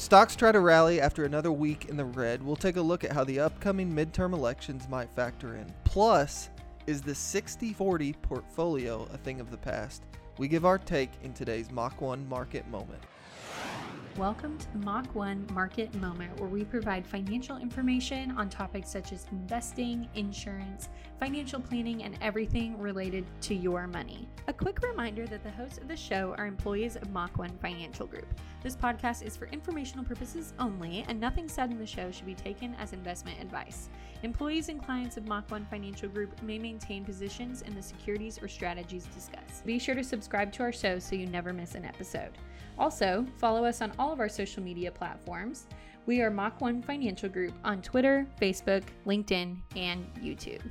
Stocks try to rally after another week in the red. We'll take a look at how the upcoming midterm elections might factor in. Plus, is the 60 40 portfolio a thing of the past? We give our take in today's Mach 1 market moment. Welcome to the Mach 1 Market Moment, where we provide financial information on topics such as investing, insurance, financial planning, and everything related to your money. A quick reminder that the hosts of the show are employees of Mach 1 Financial Group. This podcast is for informational purposes only, and nothing said in the show should be taken as investment advice. Employees and clients of Mach 1 Financial Group may maintain positions in the securities or strategies discussed. Be sure to subscribe to our show so you never miss an episode. Also, follow us on all of our social media platforms. We are Mach 1 Financial Group on Twitter, Facebook, LinkedIn, and YouTube.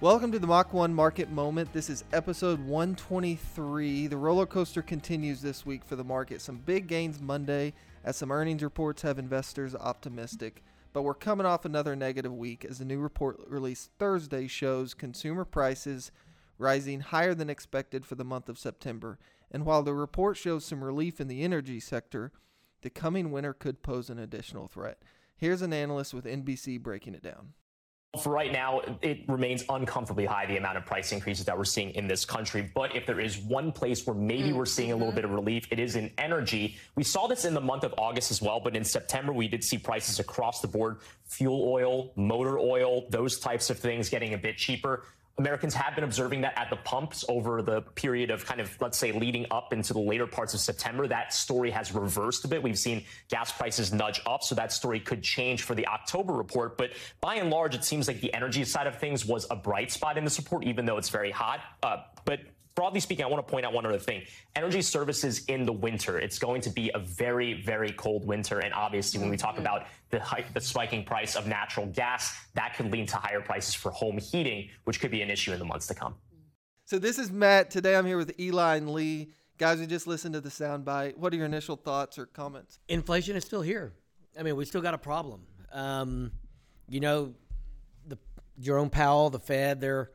Welcome to the Mach 1 Market Moment. This is episode 123. The roller coaster continues this week for the market. Some big gains Monday as some earnings reports have investors optimistic. But we're coming off another negative week as the new report released Thursday shows consumer prices rising higher than expected for the month of September. And while the report shows some relief in the energy sector, the coming winter could pose an additional threat. Here's an analyst with NBC breaking it down. For right now, it remains uncomfortably high, the amount of price increases that we're seeing in this country. But if there is one place where maybe we're seeing a little mm-hmm. bit of relief, it is in energy. We saw this in the month of August as well, but in September, we did see prices across the board fuel oil, motor oil, those types of things getting a bit cheaper. Americans have been observing that at the pumps over the period of kind of, let's say, leading up into the later parts of September. That story has reversed a bit. We've seen gas prices nudge up, so that story could change for the October report. But by and large, it seems like the energy side of things was a bright spot in this report, even though it's very hot. Uh, but broadly speaking, I want to point out one other thing. Energy services in the winter. It's going to be a very, very cold winter. And obviously, when we talk about the, the spiking price of natural gas, that could lead to higher prices for home heating, which could be an issue in the months to come. So this is Matt. Today I'm here with Eli and Lee. Guys, we just listened to the soundbite. What are your initial thoughts or comments? Inflation is still here. I mean, we still got a problem. Um, you know, the Jerome Powell, the Fed, they're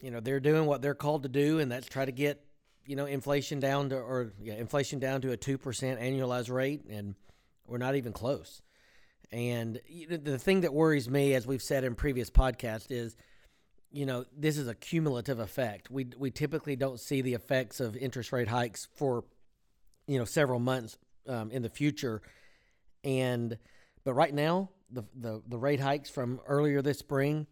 you know they're doing what they're called to do, and that's try to get you know inflation down to or yeah inflation down to a two percent annualized rate, and we're not even close. And the thing that worries me, as we've said in previous podcasts, is you know this is a cumulative effect. We we typically don't see the effects of interest rate hikes for you know several months um, in the future, and but right now the, the the rate hikes from earlier this spring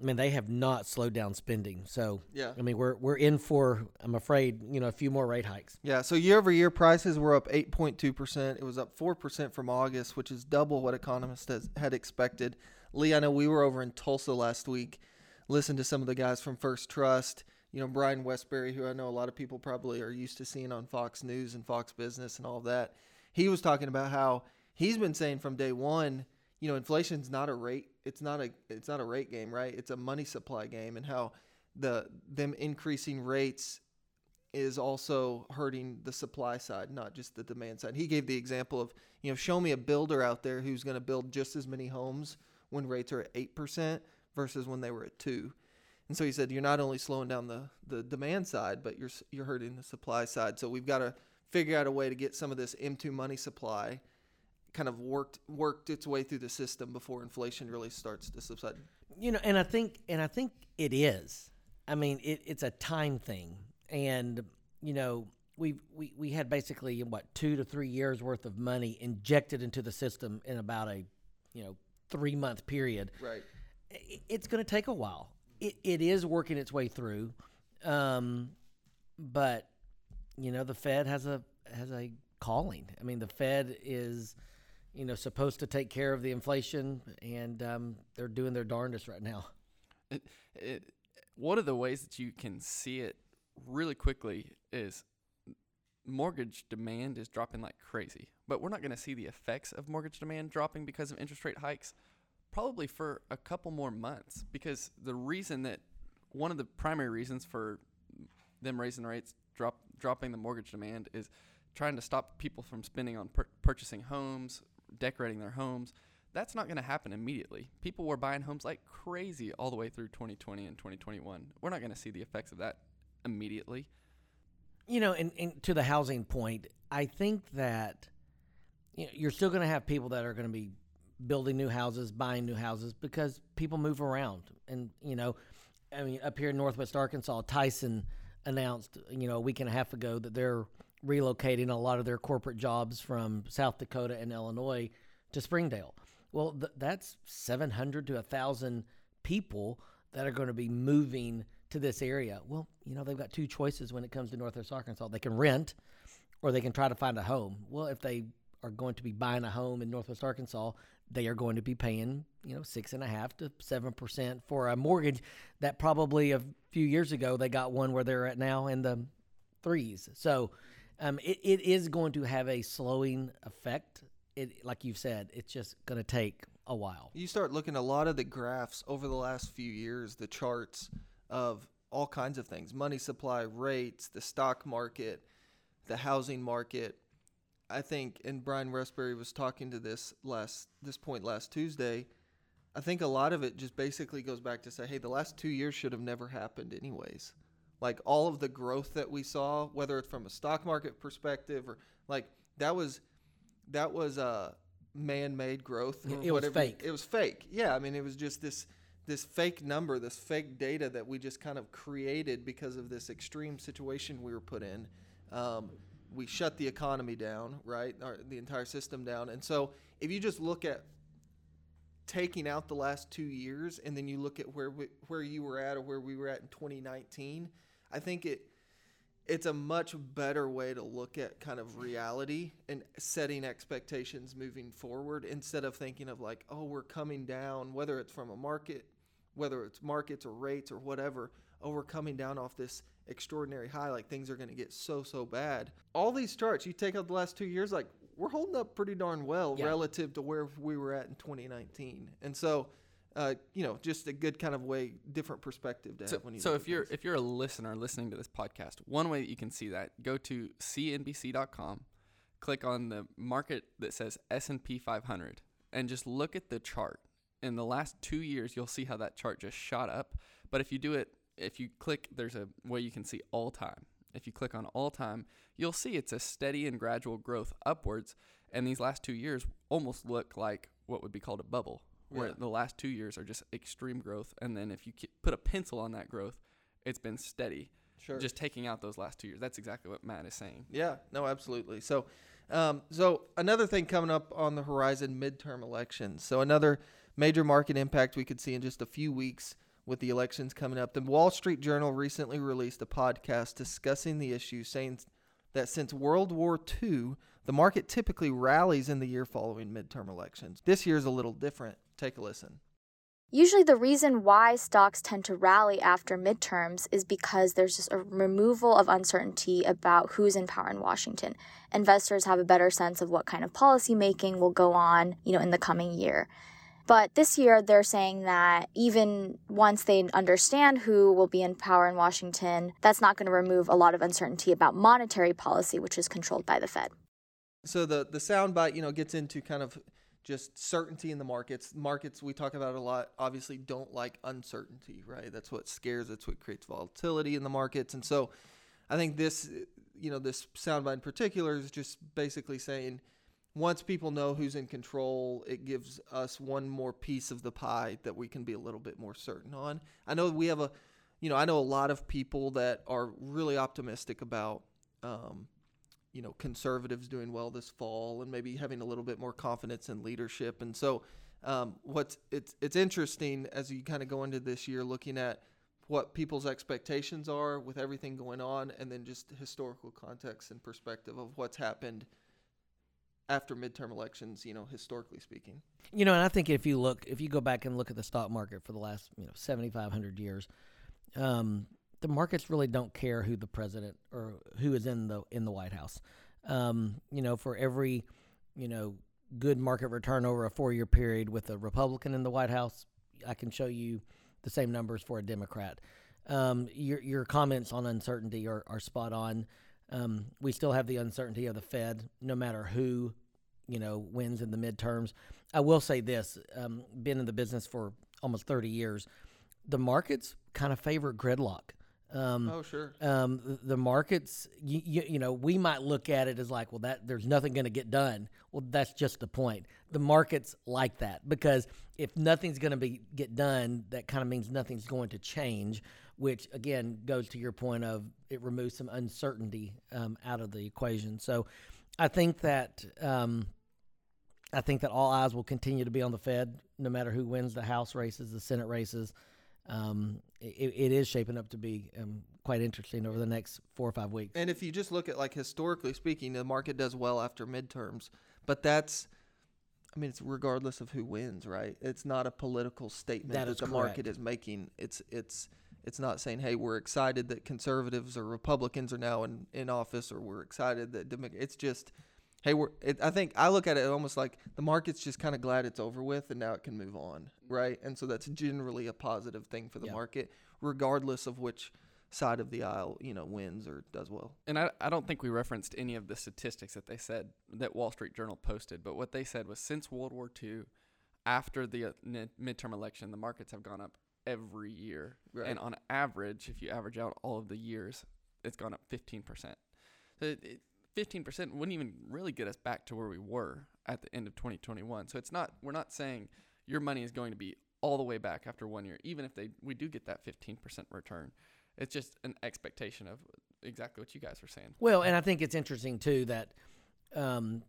I mean, they have not slowed down spending. So, yeah, I mean, we're we're in for, I'm afraid, you know, a few more rate hikes. Yeah. So year over year, prices were up 8.2 percent. It was up four percent from August, which is double what economists has, had expected. Lee, I know we were over in Tulsa last week, listened to some of the guys from First Trust. You know, Brian Wesbury, who I know a lot of people probably are used to seeing on Fox News and Fox Business and all that. He was talking about how he's been saying from day one you know, inflation's not a rate. It's not a it's not a rate game, right? It's a money supply game, and how the them increasing rates is also hurting the supply side, not just the demand side. He gave the example of you know, show me a builder out there who's going to build just as many homes when rates are at eight percent versus when they were at two. And so he said, you're not only slowing down the, the demand side, but you're you're hurting the supply side. So we've got to figure out a way to get some of this M2 money supply kind of worked worked its way through the system before inflation really starts to subside. You know, and I think and I think it is. I mean, it, it's a time thing, and you know, we we we had basically what two to three years worth of money injected into the system in about a you know three month period. Right. It, it's going to take a while. It, it is working its way through, um, but you know, the Fed has a has a calling. I mean, the Fed is you know, supposed to take care of the inflation, and um, they're doing their darndest right now. It, it, one of the ways that you can see it really quickly is mortgage demand is dropping like crazy. But we're not going to see the effects of mortgage demand dropping because of interest rate hikes probably for a couple more months. Because the reason that one of the primary reasons for them raising rates, drop dropping the mortgage demand is trying to stop people from spending on pur- purchasing homes, decorating their homes. That's not going to happen immediately. People were buying homes like crazy all the way through 2020 and 2021. We're not going to see the effects of that immediately. You know, and, and to the housing point, I think that you know, you're still going to have people that are going to be building new houses, buying new houses because people move around. And, you know, I mean, up here in Northwest Arkansas, Tyson announced, you know, a week and a half ago that they're relocating a lot of their corporate jobs from South Dakota and Illinois to Springdale. Well, th- that's 700 to 1,000 people that are going to be moving to this area. Well, you know, they've got two choices when it comes to Northwest Arkansas. They can rent or they can try to find a home. Well, if they are going to be buying a home in Northwest Arkansas, they are going to be paying, you know, six and a half to seven percent for a mortgage that probably a few years ago they got one where they're at now in the threes. So um, it, it is going to have a slowing effect. It, like you've said, it's just going to take a while. You start looking a lot of the graphs over the last few years, the charts of all kinds of things money supply, rates, the stock market, the housing market. I think, and Brian Wesbury was talking to this last this point last Tuesday. I think a lot of it just basically goes back to say, hey, the last two years should have never happened, anyways. Like all of the growth that we saw, whether it's from a stock market perspective or like that was that was a man-made growth. It was fake. It was fake. Yeah, I mean, it was just this this fake number, this fake data that we just kind of created because of this extreme situation we were put in. Um, we shut the economy down, right? Or the entire system down. And so if you just look at taking out the last two years and then you look at where we, where you were at or where we were at in 2019, I think it it's a much better way to look at kind of reality and setting expectations moving forward instead of thinking of like, oh, we're coming down, whether it's from a market, whether it's markets or rates or whatever, oh, we're coming down off this extraordinary high, like things are going to get so, so bad. All these charts, you take out the last two years, like we're holding up pretty darn well Yeah. relative to where we were at in 2019. And so, uh, you know, just a good kind of way, different perspective to So, have when you so if you're things. if you're a listener listening to this podcast, one way that you can see that go to cnbc.com, click on the market that says S&P 500, and just look at the chart. In the last two years, you'll see how that chart just shot up. But if you do it, if you click, there's a way you can see all time. If you click on all time, you'll see it's a steady and gradual growth upwards. And these last two years almost look like what would be called a bubble, where Yeah. the last two years are just extreme growth. And then if you put a pencil on that growth, it's been steady. Sure. Just taking out those last two years. That's exactly what Matt is saying. Yeah, no, absolutely. So, um, so another thing coming up on the horizon, midterm elections. So another major market impact we could see in just a few weeks with the elections coming up. The Wall Street Journal recently released a podcast discussing the issue, saying that since World War II, the market typically rallies in the year following midterm elections. This year is a little different. Take a listen. Usually, the reason why stocks tend to rally after midterms is because there's just a removal of uncertainty about who's in power in Washington. Investors have a better sense of what kind of policy making will go on, you know, in the coming year. But this year, they're saying that even once they understand who will be in power in Washington, that's not going to remove a lot of uncertainty about monetary policy, which is controlled by the Fed. So the the soundbite, you know, gets into kind of just certainty in the markets. Markets we talk about a lot. Obviously, don't like uncertainty, right? That's what scares. That's what creates volatility in the markets. And so, I think this, you know, this soundbite in particular is just basically saying, once people know who's in control, it gives us one more piece of the pie that we can be a little bit more certain on. I know we have a, you know, I know a lot of people that are really optimistic about. Um, you know conservatives doing well this fall and maybe having a little bit more confidence in leadership. And so um, what's it's it's interesting as you kind of go into this year looking at what people's expectations are with everything going on and then just historical context and perspective of what's happened after midterm elections you know historically speaking. You know, and I think if you look, if you go back and look at the stock market for the last, you know, seventy five hundred years, um, the markets really don't care who the president or who is in the in the White House. Um, you know, for every, you know, good market return over a four year period with a Republican in the White House, I can show you the same numbers for a Democrat. Um, your your comments on uncertainty are, are spot on. Um, we still have the uncertainty of the Fed, no matter who, you know, wins in the midterms. I will say this: um, been in the business for almost thirty years, the markets kind of favor gridlock. Um, oh sure. um, the, markets, you, you, you know, we might look at it as like, well, that there's nothing going to get done. Well, that's just the point. The markets like that because if nothing's going to be get done, that kind of means nothing's going to change. Which again goes to your point of it removes some uncertainty um, out of the equation. So, I think that um, I think that all eyes will continue to be on the Fed, no matter who wins the House races, the Senate races um, it, it is shaping up to be um, quite interesting over the next four or five weeks. And if you just look at like historically speaking, the market does well after midterms, but that's I mean, it's regardless of who wins, right? It's not a political statement That that, the correct. market is making. It's it's it's not saying, "Hey, we're excited that conservatives or Republicans are now in, in office," or "We're excited that." Demo-" It's just, "Hey, we're." It, I think I look at it almost like the market's just kind of glad it's over with and now it can move on, right? And so that's generally a positive thing for the Yeah. market, regardless of which side of the aisle you know wins or does well. And I, I don't think we referenced any of the statistics that they said that Wall Street Journal posted, but what they said was since World War II, after the uh, mid- midterm election, the markets have gone up every year. Right. And on average, if you average out all of the years, it's gone up 15%. So it, it, 15% wouldn't even really get us back to where we were at the end of 2021. So it's not, we're not saying your money is going to be all the way back after one year, even if they we do get that 15% return. It's just an expectation of exactly what you guys were saying. Well, and I think it's interesting too that, um,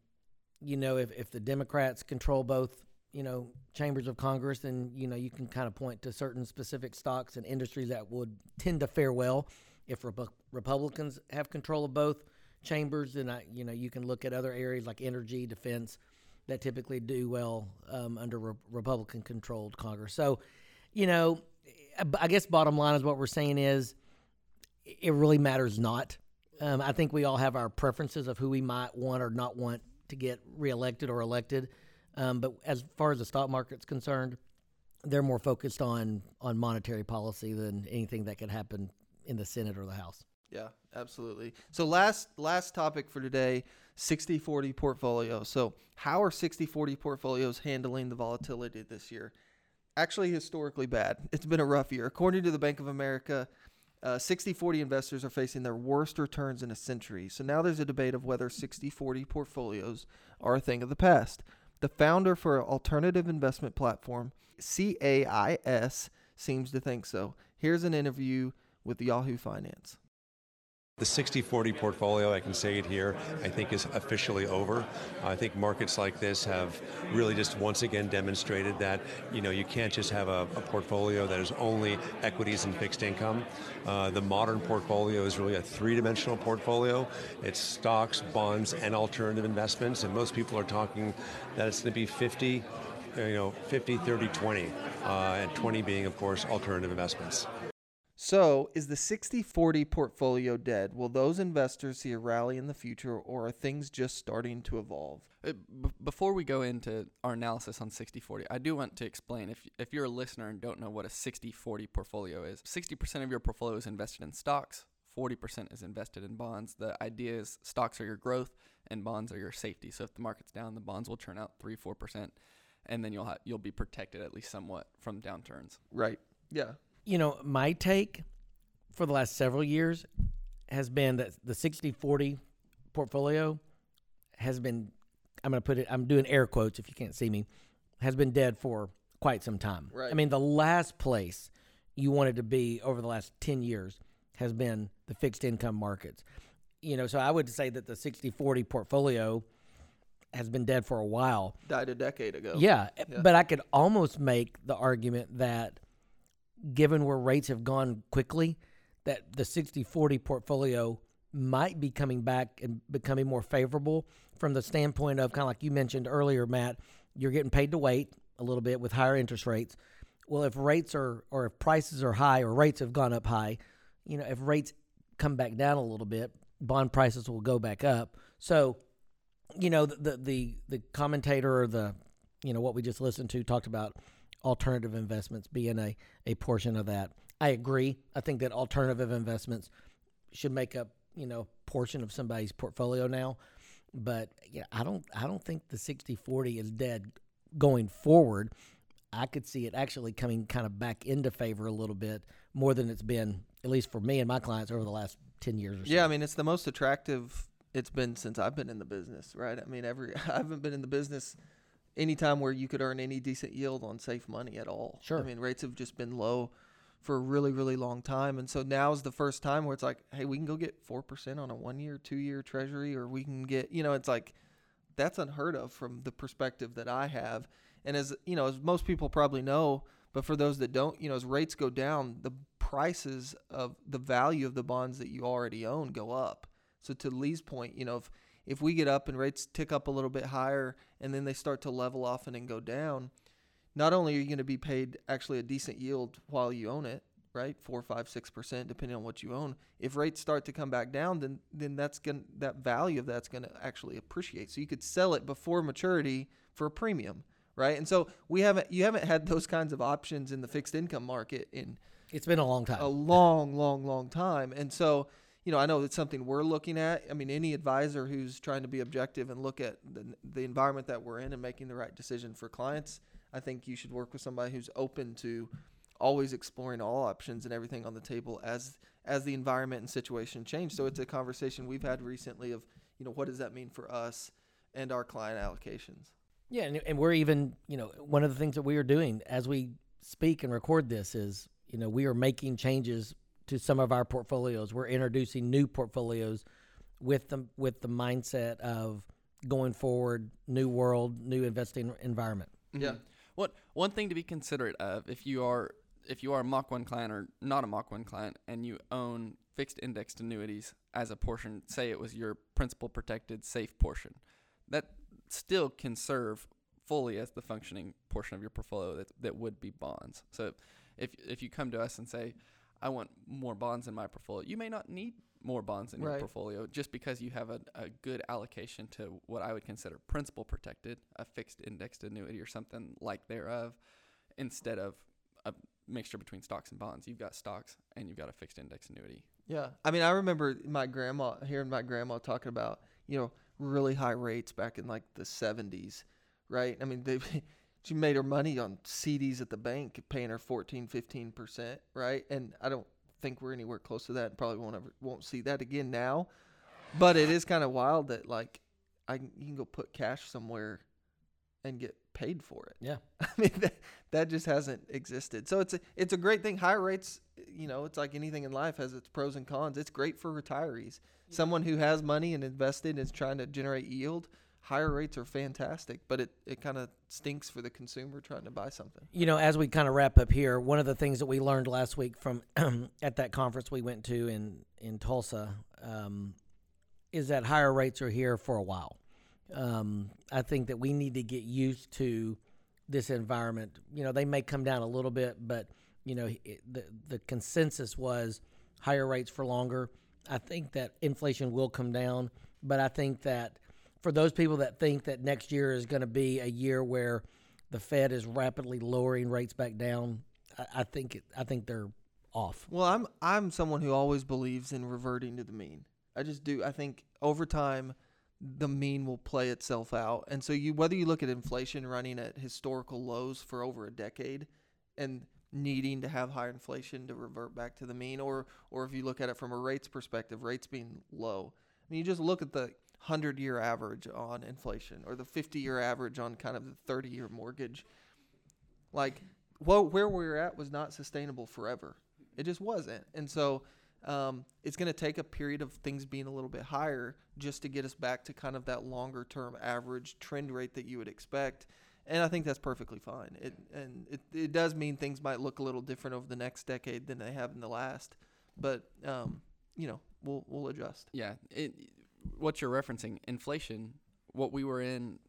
you know, if, if the Democrats control both, you know, chambers of Congress, then you know you can kind of point to certain specific stocks and industries that would tend to fare well. If Repu- Republicans have control of both chambers, and I, you know you can look at other areas like energy, defense, that typically do well um, under re- Republican-controlled Congress. So, you know, I I guess bottom line is what we're saying is it really matters not. Um, I think we all have our preferences of who we might want or not want to get reelected or elected. Um, but as far as the stock market's concerned, they're more focused on on monetary policy than anything that could happen in the Senate or the House. Yeah, absolutely. So last last topic for today, 60/40 portfolio. So how are 60/40 portfolios handling the volatility this year? Actually historically bad. It's been a rough year. According to the Bank of America, uh, 60/40 investors are facing their worst returns in a century. So now there's a debate of whether 60/40 portfolios are a thing of the past. The founder for alternative investment platform CAIS seems to think so. Here's an interview with Yahoo Finance. The 60-40 portfolio, I can say it here, I think is officially over. I think markets like this have really just once again demonstrated that you know you can't just have a, a portfolio that is only equities and fixed income. Uh, the modern portfolio is really a three-dimensional portfolio. It's stocks, bonds, and alternative investments, and most people are talking that it's going to be 50, uh, you know, 50, 30, 20, uh, and 20 being, of course, alternative investments. So, is the 60 40 portfolio dead? Will those investors see a rally in the future, or are things just starting to evolve? Uh, b- before we go into our analysis on 60-40, I do want to explain if if you're a listener and don't know what a 60-40 portfolio is. 60% of your portfolio is invested in stocks, 40% is invested in bonds. The idea is stocks are your growth and bonds are your safety. So if the market's down, the bonds will turn out 3-4% and then you'll ha- you'll be protected at least somewhat from downturns. Right. Yeah. You know, my take for the last several years has been that the 60 40 portfolio has been, I'm going to put it, I'm doing air quotes if you can't see me, has been dead for quite some time. Right. I mean, the last place you wanted to be over the last 10 years has been the fixed income markets. You know, so I would say that the 60 40 portfolio has been dead for a while. Died a decade ago. Yeah, Yeah. but I could almost make the argument that given where rates have gone quickly, that the 60-40 portfolio might be coming back and becoming more favorable from the standpoint of kind of like you mentioned earlier, Matt, you're getting paid to wait a little bit with higher interest rates. Well, if rates are or if prices are high or rates have gone up high, you know, if rates come back down a little bit, bond prices will go back up. So, you know, the the, the commentator or the you know what we just listened to talked about alternative investments being a, a portion of that. I agree. I think that alternative investments should make up, you know, portion of somebody's portfolio now. But yeah, I don't I don't think the 60-40 is dead going forward. I could see it actually coming kind of back into favor a little bit more than it's been, at least for me and my clients over the last 10 years or so. Yeah, I mean, it's the most attractive it's been since I've been in the business, right? I mean, every I haven't been in the business anytime where you could earn any decent yield on safe money at all. Sure. I mean, rates have just been low for a really, really long time. And so now is the first time where it's like, hey, we can go get 4% on a one year, two year treasury, or we can get, you know, it's like, that's unheard of from the perspective that I have. And as, you know, as most people probably know, but for those that don't, you know, as rates go down, the prices of the value of the bonds that you already own go up. So to Lee's point, you know, if if we get up and rates tick up a little bit higher and then they start to level off and then go down, not only are you going to be paid actually a decent yield while you own it, right? Four, five, six percent, depending on what you own. If rates start to come back down, then then that's going that value of that's going to actually appreciate. So you could sell it before maturity for a premium, right? And so we haven't you haven't had those kinds of options in the fixed income market in it's been a long time. A long, long, long time. And so you know, I know it's something we're looking at. I mean, any advisor who's trying to be objective and look at the, the environment that we're in and making the right decision for clients, I think you should work with somebody who's open to always exploring all options and everything on the table as as the environment and situation change. So it's a conversation we've had recently of, you know, what does that mean for us and our client allocations? Yeah, and, and we're even, you know, one of the things that we are doing as we speak and record this is, you know, we are making changes to some of our portfolios. We're introducing new portfolios with the with the mindset of going forward, new world, new investing environment. Mm-hmm. Yeah. What one thing to be considerate of if you are if you are a Mach 1 client or not a Mach 1 client and you own fixed indexed annuities as a portion, say it was your principal protected safe portion, that still can serve fully as the functioning portion of your portfolio that, that would be bonds. So if, if you come to us and say, I want more bonds in my portfolio. You may not need more bonds in right. your portfolio just because you have a, a good allocation to what I would consider principal protected, a fixed indexed annuity or something like thereof, instead of a mixture between stocks and bonds. You've got stocks and you've got a fixed index annuity. Yeah. I mean, I remember my grandma, hearing my grandma talking about, you know, really high rates back in like the 70s, right? I mean, they she made her money on CDs at the bank, paying her 14, 15 percent, right? And I don't think we're anywhere close to that, and probably won't ever won't see that again now. But it is kind of wild that like I you can go put cash somewhere and get paid for it. Yeah, I mean that that just hasn't existed. So it's a it's a great thing. Higher rates, you know, it's like anything in life has its pros and cons. It's great for retirees. Someone who has money and invested and is trying to generate yield higher rates are fantastic, but it, it kind of stinks for the consumer trying to buy something. You know, as we kind of wrap up here, one of the things that we learned last week from at that conference we went to in in Tulsa um, is that higher rates are here for a while. Um, I think that we need to get used to this environment. You know, they may come down a little bit, but you know, it, the the consensus was higher rates for longer. I think that inflation will come down, but I think that for those people that think that next year is going to be a year where the Fed is rapidly lowering rates back down, I, I think I think they're off. Well, I'm I'm someone who always believes in reverting to the mean. I just do. I think over time the mean will play itself out. And so you whether you look at inflation running at historical lows for over a decade and needing to have higher inflation to revert back to the mean or or if you look at it from a rates perspective, rates being low. I mean, you just look at the 100 year average on inflation or the 50 year average on kind of the 30 year mortgage. Like, well, where we are at was not sustainable forever. It just wasn't. And so um, it's going to take a period of things being a little bit higher just to get us back to kind of that longer term average trend rate that you would expect. And I think that's perfectly fine. It and it, it does mean things might look a little different over the next decade than they have in the last, but um, you know we'll we'll adjust. Yeah, it what you're referencing, inflation, what we were in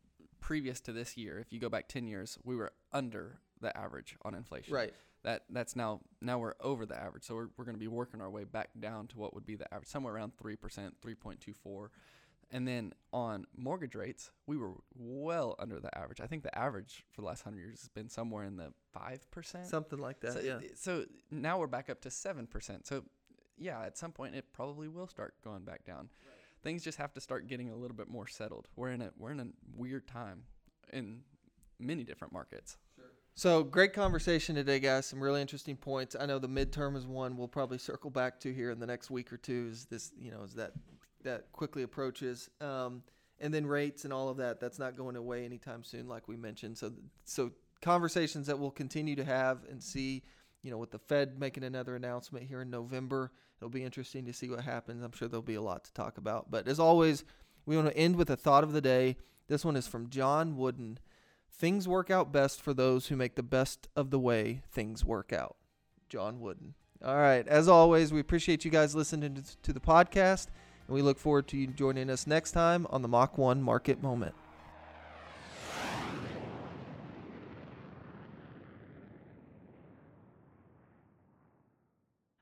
previous to this year, if you go back 10 years, we were under the average on inflation. Right. That that's now now we're over the average. So we're, we're going to be working our way back down to what would be the average, somewhere around 3%, 3.24. And then on mortgage rates, we were well under the average. I think the average for the last 100 years has been somewhere in the 5%. Something like that, so, yeah. So now we're back up to 7%. So yeah, at some point it probably will start going back down. Right things just have to start getting a little bit more settled. We're in a we're in a weird time in many different markets. Sure. So great conversation today, guys. Some really interesting points. I know the midterm is one we'll probably circle back to here in the next week or two. Is this, you know, as that that quickly approaches, um, and then rates and all of that. That's not going away anytime soon, like we mentioned. So, so conversations that we'll continue to have and see. You know, with the Fed making another announcement here in November, it'll be interesting to see what happens. I'm sure there'll be a lot to talk about. But as always, we want to end with a thought of the day. This one is from John Wooden. Things work out best for those who make the best of the way things work out. John Wooden. All right. As always, we appreciate you guys listening to the podcast, and we look forward to you joining us next time on the Mach 1 Market Moment.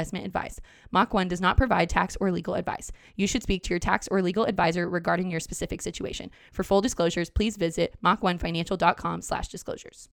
investment advice. Mach 1 does not provide tax or legal advice. You should speak to your tax or legal advisor regarding your specific situation. For full disclosures, please visit mach1financial.com slash disclosures.